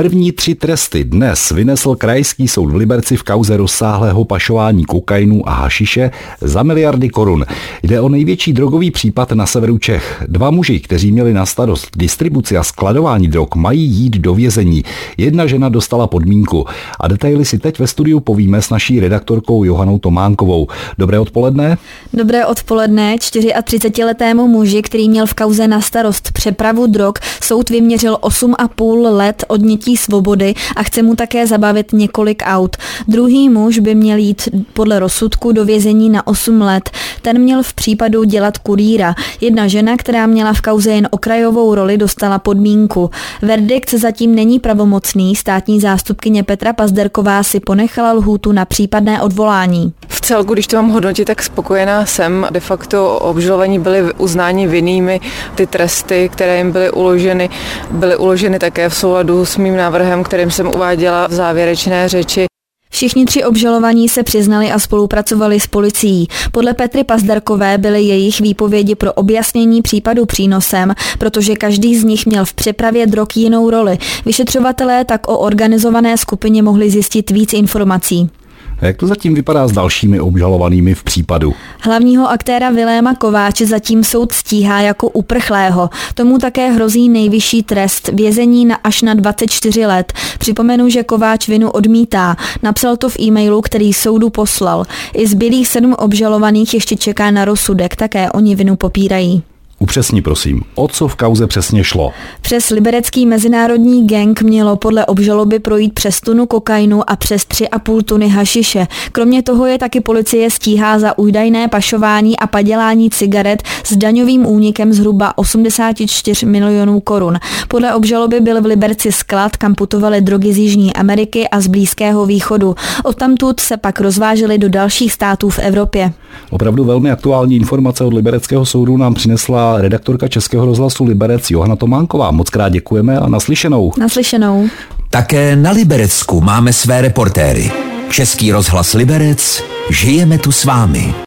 První tři tresty dnes vynesl krajský soud v Liberci v kauze rozsáhlého pašování kokainu a hašiše za miliardy korun. Jde o největší drogový případ na severu Čech. Dva muži, kteří měli na starost distribuci a skladování drog, mají jít do vězení. Jedna žena dostala podmínku. A detaily si teď ve studiu povíme s naší redaktorkou Johanou Tománkovou. Dobré odpoledne. Dobré odpoledne. 34-letému muži, který měl v kauze na starost přepravu drog, soud vyměřil 8,5 let odnětí svobody a chce mu také zabavit několik aut. Druhý muž by měl jít podle rozsudku do vězení na 8 let. Ten měl v případu dělat kurýra. Jedna žena, která měla v kauze jen okrajovou roli, dostala podmínku. Verdikt zatím není pravomocný. Státní zástupkyně Petra Pazderková si ponechala lhůtu na případné odvolání. Celku, když to mám hodnotit, tak spokojená jsem. De facto obžalovaní byli uznáni vinnými. Ty tresty, které jim byly uloženy, byly uloženy také v souladu s mým návrhem, kterým jsem uváděla v závěrečné řeči. Všichni tři obžalovaní se přiznali a spolupracovali s policií. Podle Petry Pazdarkové byly jejich výpovědi pro objasnění případu přínosem, protože každý z nich měl v přepravě drog jinou roli. Vyšetřovatelé tak o organizované skupině mohli zjistit víc informací. Jak to zatím vypadá s dalšími obžalovanými v případu? Hlavního aktéra Viléma Kováče zatím soud stíhá jako uprchlého. Tomu také hrozí nejvyšší trest vězení na až na 24 let. Připomenu, že Kováč vinu odmítá. Napsal to v e-mailu, který soudu poslal. I zbylých sedm obžalovaných ještě čeká na rozsudek, také oni vinu popírají. Upřesni prosím, o co v kauze přesně šlo? Přes liberecký mezinárodní gang mělo podle obžaloby projít přes tunu kokainu a přes 3,5 tuny hašiše. Kromě toho je taky policie stíhá za údajné pašování a padělání cigaret s daňovým únikem zhruba 84 milionů korun. Podle obžaloby byl v Liberci sklad, kam putovaly drogy z Jižní Ameriky a z Blízkého východu. Odtamtud se pak rozvážely do dalších států v Evropě. Opravdu velmi aktuální informace od Libereckého soudu nám přinesla redaktorka Českého rozhlasu Liberec Johana Tománková. Moc krát děkujeme a naslyšenou. Naslyšenou. Také na Liberecku máme své reportéry. Český rozhlas Liberec, žijeme tu s vámi.